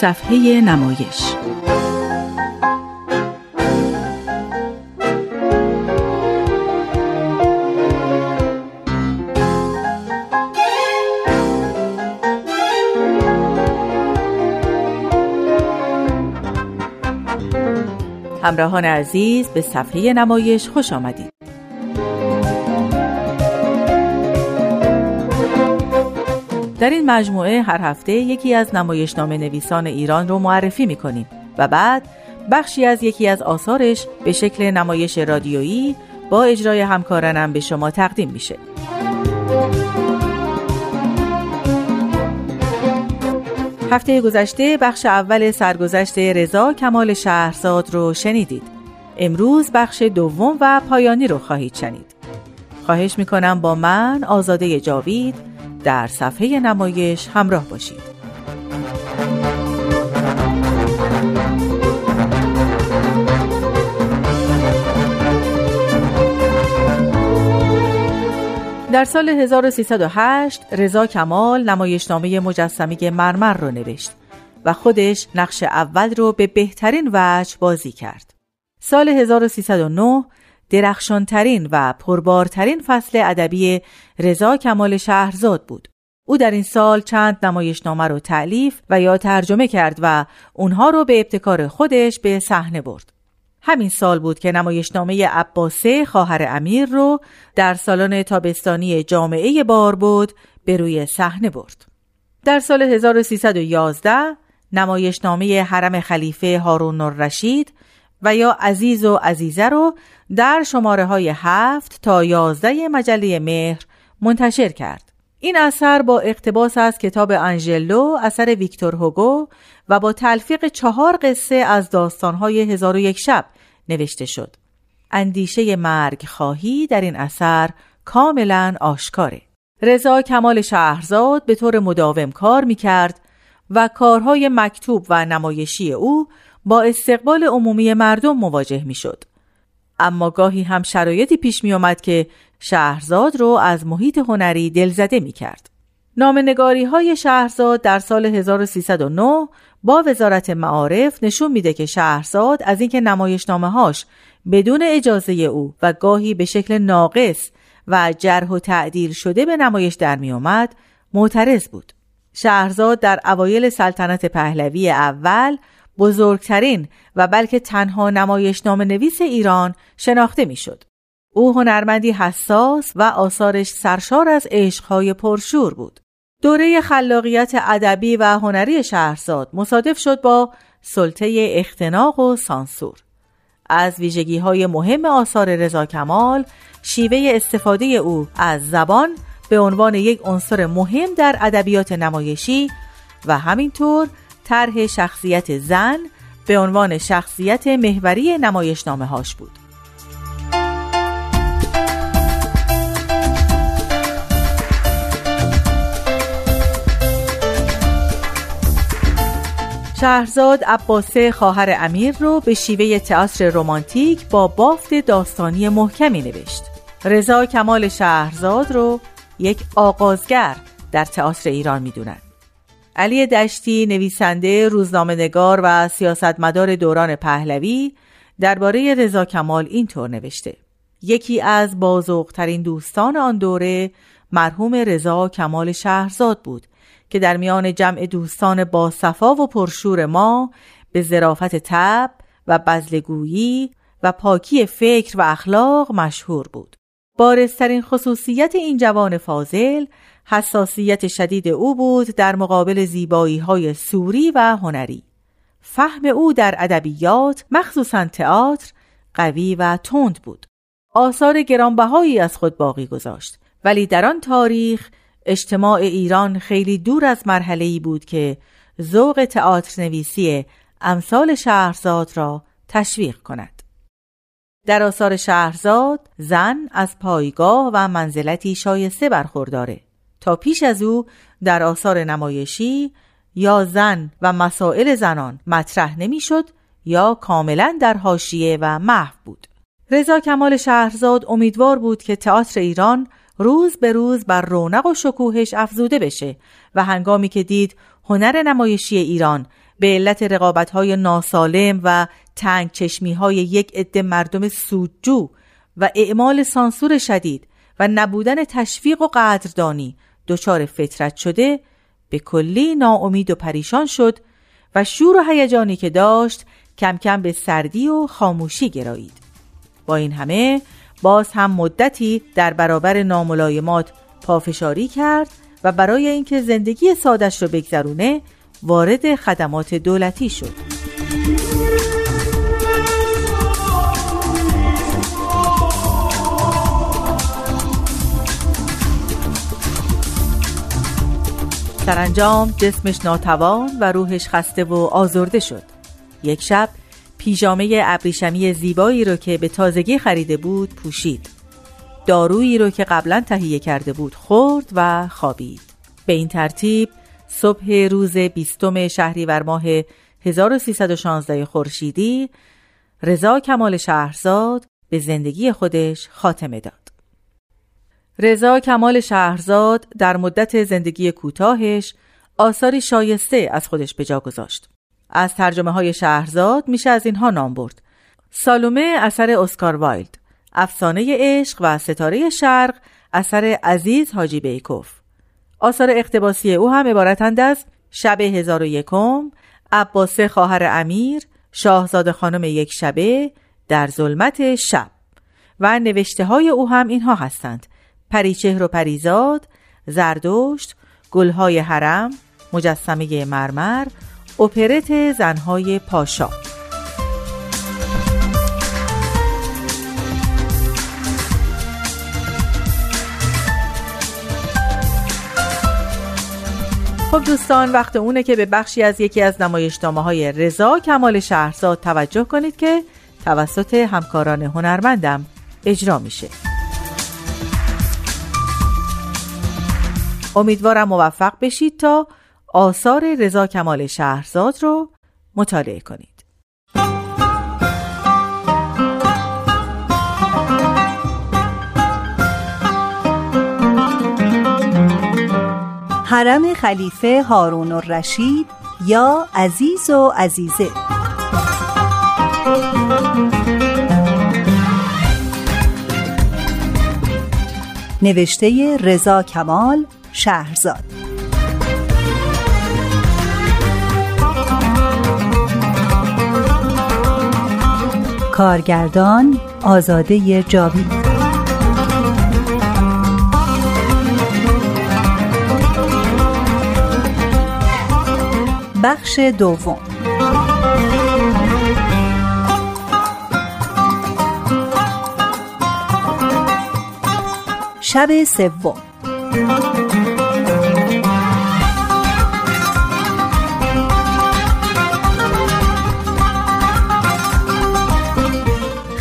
صفحه نمایش همراهان عزیز به صفحه نمایش خوش آمدید. در این مجموعه هر هفته یکی از نمایشنامه نویسان ایران رو معرفی می کنیم و بعد بخشی از یکی از آثارش به شکل نمایش رادیویی با اجرای همکارانم به شما تقدیم میشه. هفته گذشته بخش اول سرگذشت رضا کمال شهرزاد رو شنیدید. امروز بخش دوم و پایانی رو خواهید شنید. خواهش می‌کنم با من آزاده جاوید در صفحه نمایش همراه باشید. در سال 1308 رضا کمال نمایشنامه مجسمه مرمر رو نوشت و خودش نقش اول رو به بهترین وجه بازی کرد. سال 1309 درخشانترین و پربارترین فصل ادبی رضا کمال شهرزاد بود. او در این سال چند نمایشنامه رو تعلیف و یا ترجمه کرد و اونها رو به ابتکار خودش به صحنه برد. همین سال بود که نمایشنامه عباسه خواهر امیر رو در سالن تابستانی جامعه بود به روی صحنه برد. در سال 1311 نمایشنامه حرم خلیفه هارون الرشید و یا عزیز و عزیزه رو در شماره های هفت تا یازده مجله مهر منتشر کرد. این اثر با اقتباس از کتاب انژلو اثر ویکتور هوگو و با تلفیق چهار قصه از داستانهای هزار و یک شب نوشته شد. اندیشه مرگ خواهی در این اثر کاملا آشکاره. رضا کمال شهرزاد به طور مداوم کار می کرد و کارهای مکتوب و نمایشی او با استقبال عمومی مردم مواجه می شد. اما گاهی هم شرایطی پیش می آمد که شهرزاد رو از محیط هنری دلزده می کرد. نامنگاری های شهرزاد در سال 1309 با وزارت معارف نشون میده که شهرزاد از اینکه نمایشنامه هاش بدون اجازه او و گاهی به شکل ناقص و جرح و تعدیل شده به نمایش در می آمد معترض بود. شهرزاد در اوایل سلطنت پهلوی اول بزرگترین و بلکه تنها نمایشنامه نویس ایران شناخته می‌شد. او هنرمندی حساس و آثارش سرشار از عشقهای پرشور بود. دوره خلاقیت ادبی و هنری شهرزاد مصادف شد با سلطه اختناق و سانسور. از ویژگی های مهم آثار رضا کمال شیوه استفاده او از زبان به عنوان یک عنصر مهم در ادبیات نمایشی و همینطور طرح شخصیت زن به عنوان شخصیت محوری نمایشنامه هاش بود. شهرزاد عباسه خواهر امیر رو به شیوه تئاتر رمانتیک با بافت داستانی محکمی نوشت. رضا کمال شهرزاد رو یک آغازگر در تئاتر ایران می‌دونند. علی دشتی نویسنده روزنامه نگار و سیاستمدار دوران پهلوی درباره رضا کمال اینطور نوشته یکی از بازوقترین دوستان آن دوره مرحوم رضا کمال شهرزاد بود که در میان جمع دوستان با صفا و پرشور ما به ظرافت تب و بزلگویی و پاکی فکر و اخلاق مشهور بود. بارسترین خصوصیت این جوان فاضل حساسیت شدید او بود در مقابل زیبایی های سوری و هنری. فهم او در ادبیات مخصوصا تئاتر قوی و تند بود. آثار گرانبهایی از خود باقی گذاشت ولی در آن تاریخ اجتماع ایران خیلی دور از ای بود که ذوق تئاتر نویسی امثال شهرزاد را تشویق کند. در آثار شهرزاد زن از پایگاه و منزلتی شایسته برخورداره تا پیش از او در آثار نمایشی یا زن و مسائل زنان مطرح نمی‌شد یا کاملا در حاشیه و محو بود. رضا کمال شهرزاد امیدوار بود که تئاتر ایران روز به روز بر رونق و شکوهش افزوده بشه و هنگامی که دید هنر نمایشی ایران به علت رقابت های ناسالم و تنگ چشمی های یک عده مردم سودجو و اعمال سانسور شدید و نبودن تشویق و قدردانی دچار فطرت شده به کلی ناامید و پریشان شد و شور و هیجانی که داشت کم کم به سردی و خاموشی گرایید. با این همه باز هم مدتی در برابر ناملایمات پافشاری کرد و برای اینکه زندگی سادش رو بگذرونه وارد خدمات دولتی شد. سرانجام جسمش ناتوان و روحش خسته و آزرده شد. یک شب پیژامه ابریشمی زیبایی رو که به تازگی خریده بود پوشید. دارویی رو که قبلا تهیه کرده بود خورد و خوابید. به این ترتیب صبح روز بیستم شهریور ماه 1316 خورشیدی رضا کمال شهرزاد به زندگی خودش خاتمه داد. رضا کمال شهرزاد در مدت زندگی کوتاهش آثاری شایسته از خودش به جا گذاشت. از ترجمه های شهرزاد میشه از اینها نام برد. سالومه اثر اسکار وایلد، افسانه عشق و ستاره شرق اثر عزیز حاجی بیکوف. آثار اقتباسی او هم عبارتند از شب هزار و یکم، عباسه خواهر امیر، شاهزاده خانم یک شبه، در ظلمت شب و نوشته های او هم اینها هستند پریچهر و پریزاد، زردشت، گلهای حرم، مجسمه مرمر، اپرت زنهای پاشا. خب دوستان وقت اونه که به بخشی از یکی از نمایشنامه های رضا کمال شهرزاد توجه کنید که توسط همکاران هنرمندم اجرا میشه. امیدوارم موفق بشید تا آثار رضا کمال شهرزاد رو مطالعه کنید. حرم خلیفه هارون الرشید یا عزیز و عزیزه. نوشته رضا کمال شهرزاد. کارگردان آزاده جاوید. بخش دوم. شب سوم.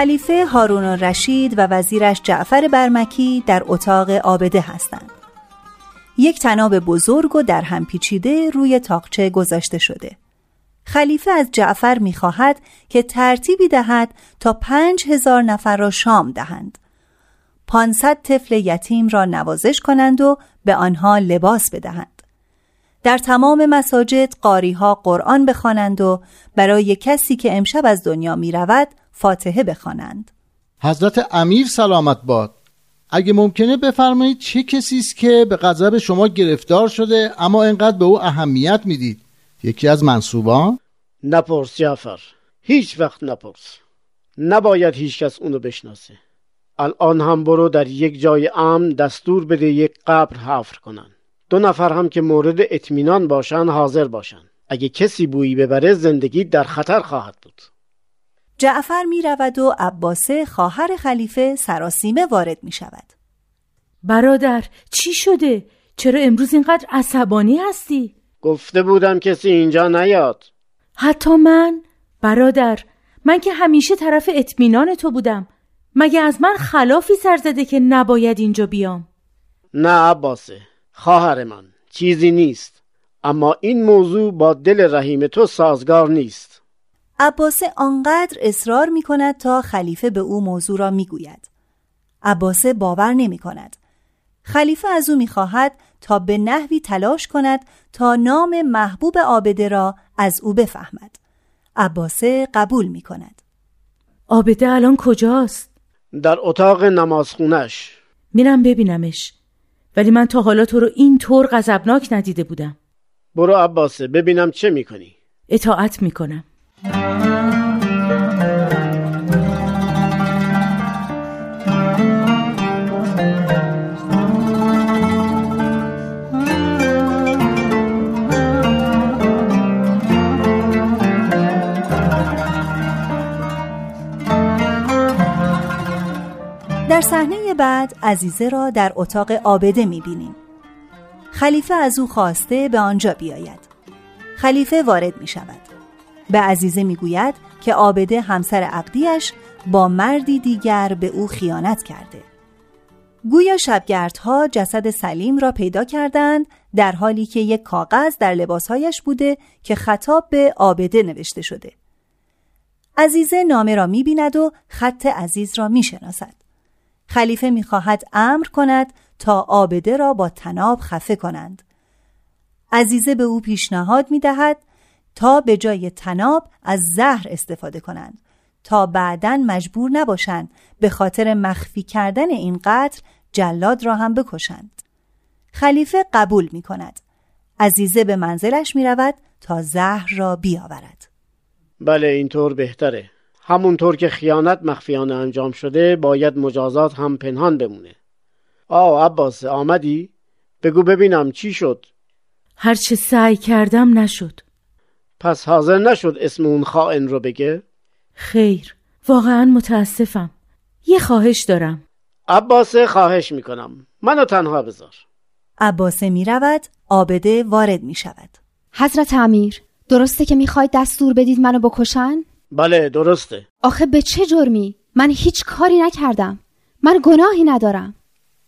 خلیفه هارون رشید و وزیرش جعفر برمکی در اتاق آبده هستند. یک تناب بزرگ و در هم پیچیده روی تاقچه گذاشته شده. خلیفه از جعفر می‌خواهد که ترتیبی دهد تا پنج هزار نفر را شام دهند. پانصد طفل یتیم را نوازش کنند و به آنها لباس بدهند. در تمام مساجد قاریها قرآن بخوانند و برای کسی که امشب از دنیا می رود فاتحه بخوانند. حضرت امیر سلامت باد اگه ممکنه بفرمایید چه کسی است که به غضب شما گرفتار شده اما اینقدر به او اهمیت می‌دید یکی از منصوبان نپرس جعفر هیچ وقت نپرس نباید هیچ کس اونو بشناسه الان هم برو در یک جای امن دستور بده یک قبر حفر کنن دو نفر هم که مورد اطمینان باشن حاضر باشن اگه کسی بویی ببره زندگی در خطر خواهد بود جعفر می رود و عباسه خواهر خلیفه سراسیمه وارد می شود. برادر چی شده؟ چرا امروز اینقدر عصبانی هستی؟ گفته بودم کسی اینجا نیاد حتی من؟ برادر من که همیشه طرف اطمینان تو بودم مگه از من خلافی سر زده که نباید اینجا بیام نه عباسه خواهر من چیزی نیست اما این موضوع با دل رحیم تو سازگار نیست عباسه آنقدر اصرار می کند تا خلیفه به او موضوع را می گوید. عباسه باور نمی کند. خلیفه از او می خواهد تا به نحوی تلاش کند تا نام محبوب آبده را از او بفهمد عباسه قبول می کند آبده الان کجاست؟ در اتاق نمازخونش میرم ببینمش. ولی من تا حالا تو رو این طور غضبناک ندیده بودم. برو عباسه ببینم چه می‌کنی. اطاعت می‌کنم. در صحنه بعد عزیزه را در اتاق آبده می‌بینیم. خلیفه از او خواسته به آنجا بیاید. خلیفه وارد می شود به عزیزه می گوید که آبده همسر عقدیش با مردی دیگر به او خیانت کرده. گویا شبگردها جسد سلیم را پیدا کردند در حالی که یک کاغذ در لباسهایش بوده که خطاب به آبده نوشته شده. عزیزه نامه را می بیند و خط عزیز را می شناسد. خلیفه می خواهد امر کند تا آبده را با تناب خفه کنند. عزیزه به او پیشنهاد می دهد تا به جای تناب از زهر استفاده کنند تا بعدا مجبور نباشند به خاطر مخفی کردن این قتل جلاد را هم بکشند. خلیفه قبول می کند. عزیزه به منزلش می رود تا زهر را بیاورد. بله اینطور بهتره همونطور که خیانت مخفیانه انجام شده باید مجازات هم پنهان بمونه. آه عباس آمدی؟ بگو ببینم چی شد. هرچه سعی کردم نشد. پس حاضر نشد اسم اون خائن رو بگه؟ خیر واقعا متاسفم. یه خواهش دارم. عباسه خواهش می‌کنم. منو تنها بذار. عباسه می رود آبده وارد می شود حضرت امیر درسته که می‌خواید دستور بدید منو بکشن؟ بله درسته. آخه به چه جرمی؟ من هیچ کاری نکردم. من گناهی ندارم.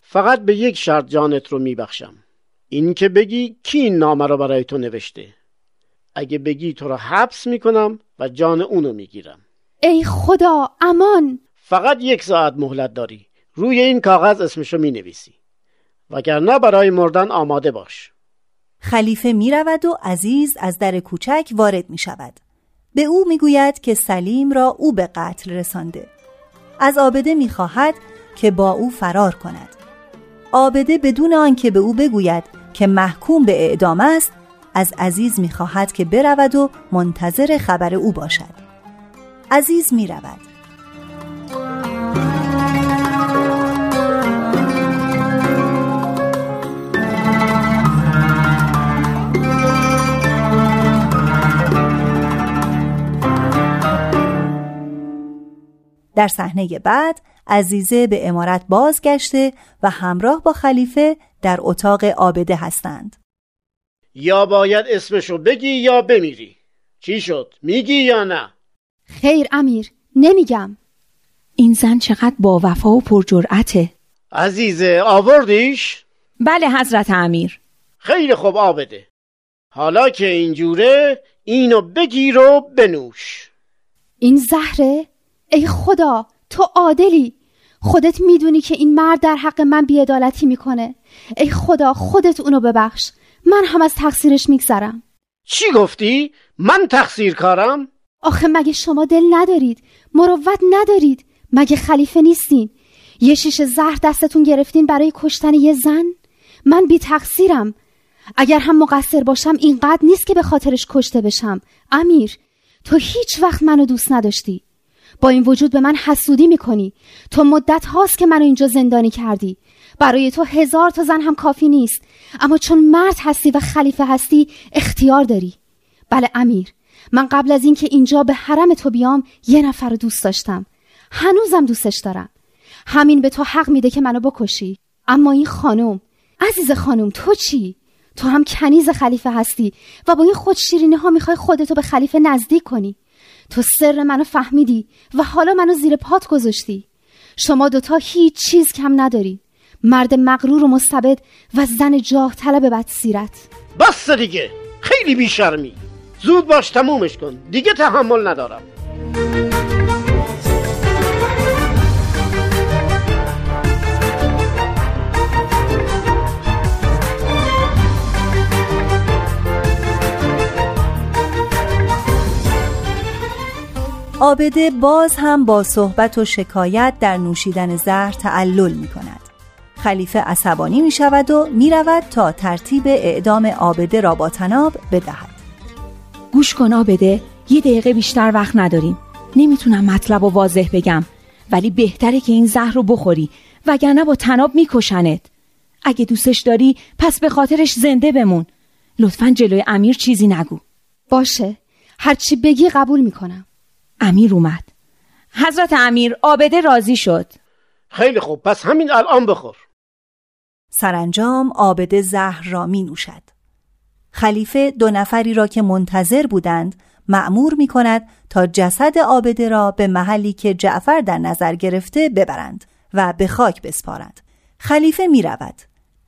فقط به یک شرط جانت رو میبخشم. این که بگی کی این نامه رو برای تو نوشته. اگه بگی تو رو حبس می‌کنم و جان اونو می‌گیرم. ای خدا امان! فقط یک ساعت مهلت داری. روی این کاغذ اسمشو می‌نویسی. وگرنه برای مردن آماده باش. خلیفه می رود و عزیز از در کوچک وارد می شود. به او می گوید که سلیم را او به قتل رسانده. از آبده می خواهد که با او فرار کند. آبده بدون آنکه به او بگوید که محکوم به اعدام است از عزیز می خواهد که برود و منتظر خبر او باشد. عزیز می در صحنه بعد عزیزه به امارت بازگشته و همراه با خلیفه در اتاق آبده هستند. یا باید اسمشو بگی یا بمیری. چی شد؟ میگی یا نه؟ خیر امیر نمیگم. این زن چقدر با وفا و پرجرأته عزیزه آوردیش؟ بله حضرت امیر. خیلی خوب آبده حالا که اینجوره اینو بگیر و بنوش. این زهره؟ ای خدا تو عادلی. خودت می‌دونی که این مرد در حق من بیعدالتی می‌کنه. ای خدا خودت اونو ببخش. من هم از تقصیرش میگذرم. چی گفتی؟ من تقصیر کارم؟ آخه مگه شما دل ندارید؟ مروت ندارید؟ مگه خلیفه نیستین؟ یه شیشه زهر دستتون گرفتین برای کشتن یه زن؟ من بی تقصیرم. اگر هم مقصر باشم اینقدر نیست که به خاطرش کشته بشم. امیر تو هیچ وقت منو دوست نداشتی. با این وجود به من حسودی می‌کنی. تو مدت هاست که منو اینجا زندانی کردی. برای تو هزار تا زن هم کافی نیست. اما چون مرد هستی و خلیفه هستی اختیار داری. بله امیر. من قبل از اینکه اینجا به حرم تو بیام یه نفر رو دوست داشتم. هنوزم دوستش دارم. همین به تو حق میده که منو بکشی. اما این خانم عزیز خانم تو چی؟ تو هم کنیز خلیفه هستی و با این خود شیرینه ها می‌خوای خودتو به خلیفه نزدیک کنی. تو سر منو فهمیدی و حالا منو زیر پات گذاشتی. شما دوتا هیچ چیز کم نداری. مرد مغرور و مستبد و زن جاه طلب بد سیرت بس دیگه. خیلی بیشرمی. زود باش تمومش کن. دیگه تحمل ندارم. آبده باز هم با صحبت و شکایت در نوشیدن زهر تعلل می کند. خلیفه عصبانی می شود و می رود تا ترتیب اعدام آبده را با تناب بدهد. گوش کن آبده یه دقیقه بیشتر وقت نداریم. نمی‌تونم مطلب و واضح بگم ولی بهتره که این زهر رو بخوری وگرنه با تناب میکشنت. اگه دوستش داری پس به خاطرش زنده بمون. لطفا جلوی امیر چیزی نگو. باشه. هرچی بگی قبول می‌کنم. امیر اومد حضرت امیر آبده راضی شد خیلی خوب پس همین الان بخور سرانجام آبده زهر را می نوشد. خلیفه دو نفری را که منتظر بودند مأمور می کند تا جسد آبده را به محلی که جعفر در نظر گرفته ببرند و به خاک بسپارند. خلیفه می رود.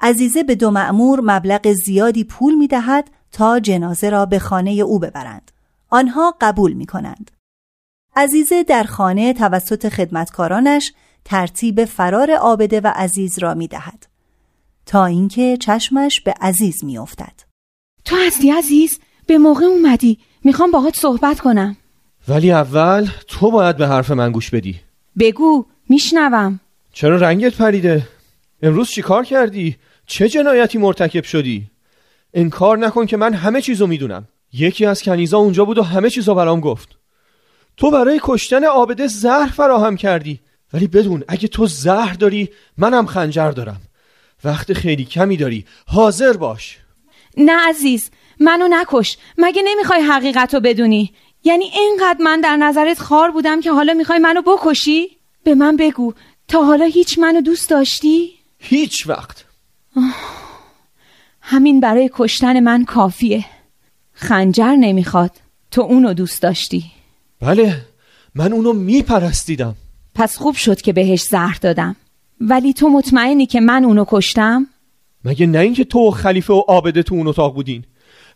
عزیزه به دو مأمور مبلغ زیادی پول می دهد تا جنازه را به خانه او ببرند. آنها قبول می کنند. عزیزه در خانه توسط خدمتکارانش ترتیب فرار آبده و عزیز را می دهد. تا اینکه چشمش به عزیز می افتد. تو هستی عزیز؟ به موقع اومدی. می‌خوام باهات صحبت کنم. ولی اول تو باید به حرف من گوش بدی. بگو میشنوم. چرا رنگت پریده؟ امروز چی کار کردی؟ چه جنایتی مرتکب شدی؟ انکار نکن که من همه چیزو می‌دونم. یکی از کنیزا اونجا بود و همه چیزو برام گفت. تو برای کشتن آبده زهر فراهم کردی. ولی بدون اگه تو زهر داری منم خنجر دارم. وقت خیلی کمی داری. حاضر باش. نه عزیز منو نکش. مگه نمی‌خوای حقیقت رو بدونی؟ یعنی اینقدر من در نظرت خار بودم که حالا می‌خوای منو بکشی؟ به من بگو تا حالا هیچ منو دوست داشتی؟ هیچ وقت. همین برای کشتن من کافیه. خنجر نمی‌خواد. تو اونو دوست داشتی. بله من اونو میپرستیدم. پس خوب شد که بهش زهر دادم. ولی تو مطمئنی که من اونو کشتم؟ مگه نه اینکه تو و خلیفه و آبده تو اون اتاق بودین؟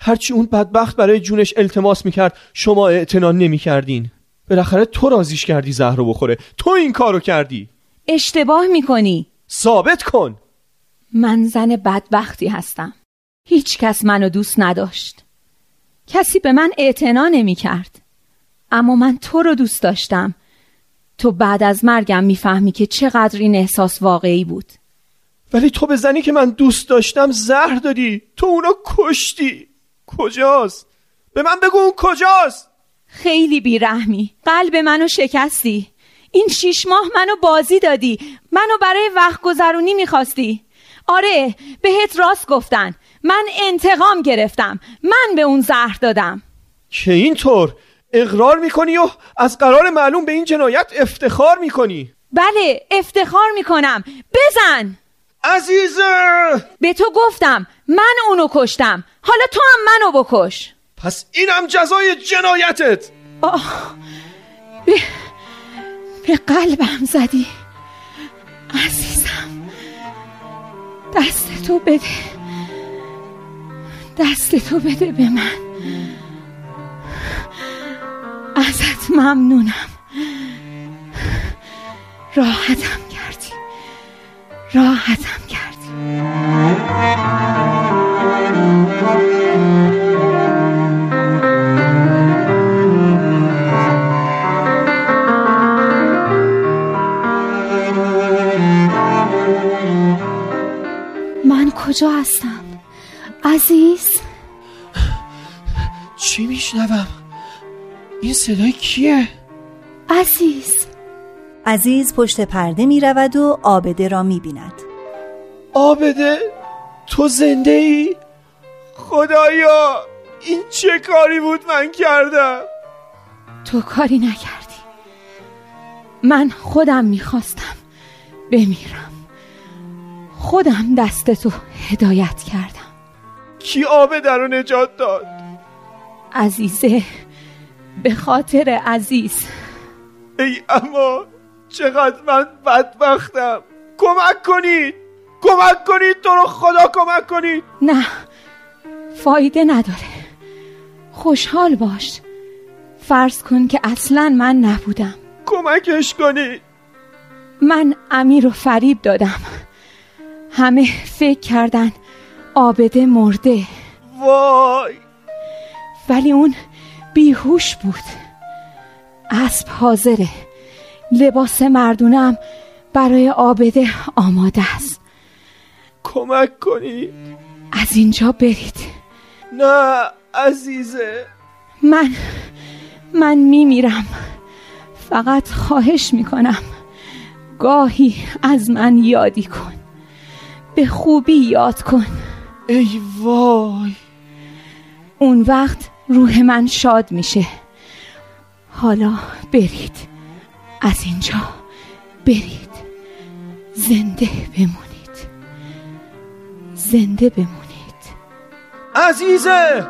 هرچی اون بدبخت برای جونش التماس می‌کرد شما اعتنا نمی‌کردین. بالاخره تو رازیش کردی زهر رو بخوره. تو این کارو کردی. اشتباه می‌کنی. ثابت کن. من زن بدبختی هستم. هیچ کس منو دوست نداشت. کسی به من اعتنا نمی‌کرد. اما من تو رو دوست داشتم. تو بعد از مرگم می‌فهمی که چقدر این احساس واقعی بود. ولی تو به زنی که من دوست داشتم زهر دادی. تو اونو کشتی. کجاست؟ به من بگو اون کجاست. خیلی بیرحمی. قلب منو شکستی. این شیش ماه منو بازی دادی. منو برای وقت گذرونی می‌خواستی. آره بهت راست گفتن. من انتقام گرفتم. من به اون زهر دادم. که اینطور؟ اقرار می‌کنی و از قرار معلوم به این جنایت افتخار می‌کنی. بله افتخار می‌کنم. بزن! عزیزه! به تو گفتم من اونو کشتم. حالا تو هم منو بکش. پس اینم جزای جنایتت! آه به, به قلبم زدی. عزیزم دست تو بده. دست تو بده به من. ازت ممنونم. راحتم کردی. راحتم کردی. من کجا هستم؟ عزیز؟ چی میشنوم؟ این صدای کیه؟ عزیز. عزیز پشت پرده می رود و آبده را می بیند. آبده؟ تو زنده ای؟ خدایا این چه کاری بود من کردم؟ تو کاری نکردی. من خودم می‌خواستم بمیرم. خودم دست تو هدایت کردم. کی آبده رو نجات داد؟ عزیزه به خاطر عزیز. ای اما چقدر من بدبختم. کمک کنید کمک کنید تو رو خدا کمک کنید نه فایده نداره. خوشحال باش. فرض کن که اصلا من نبودم. کمکش کنید من امیر رو فریب دادم. همه فکر کردن آبده مرده. وای. ولی اون بیهوش بود. اسب حاضره. لباس مردونم برای آبده آماده است. کمک کنید از اینجا برید. نه عزیزه. من من میمیرم. فقط خواهش می‌کنم. گاهی از من یادی کن. به خوبی یاد کن. ای وای. اون وقت روح من شاد میشه. حالا برید. از اینجا برید. زنده بمونید. زنده بمونید. عزیزه!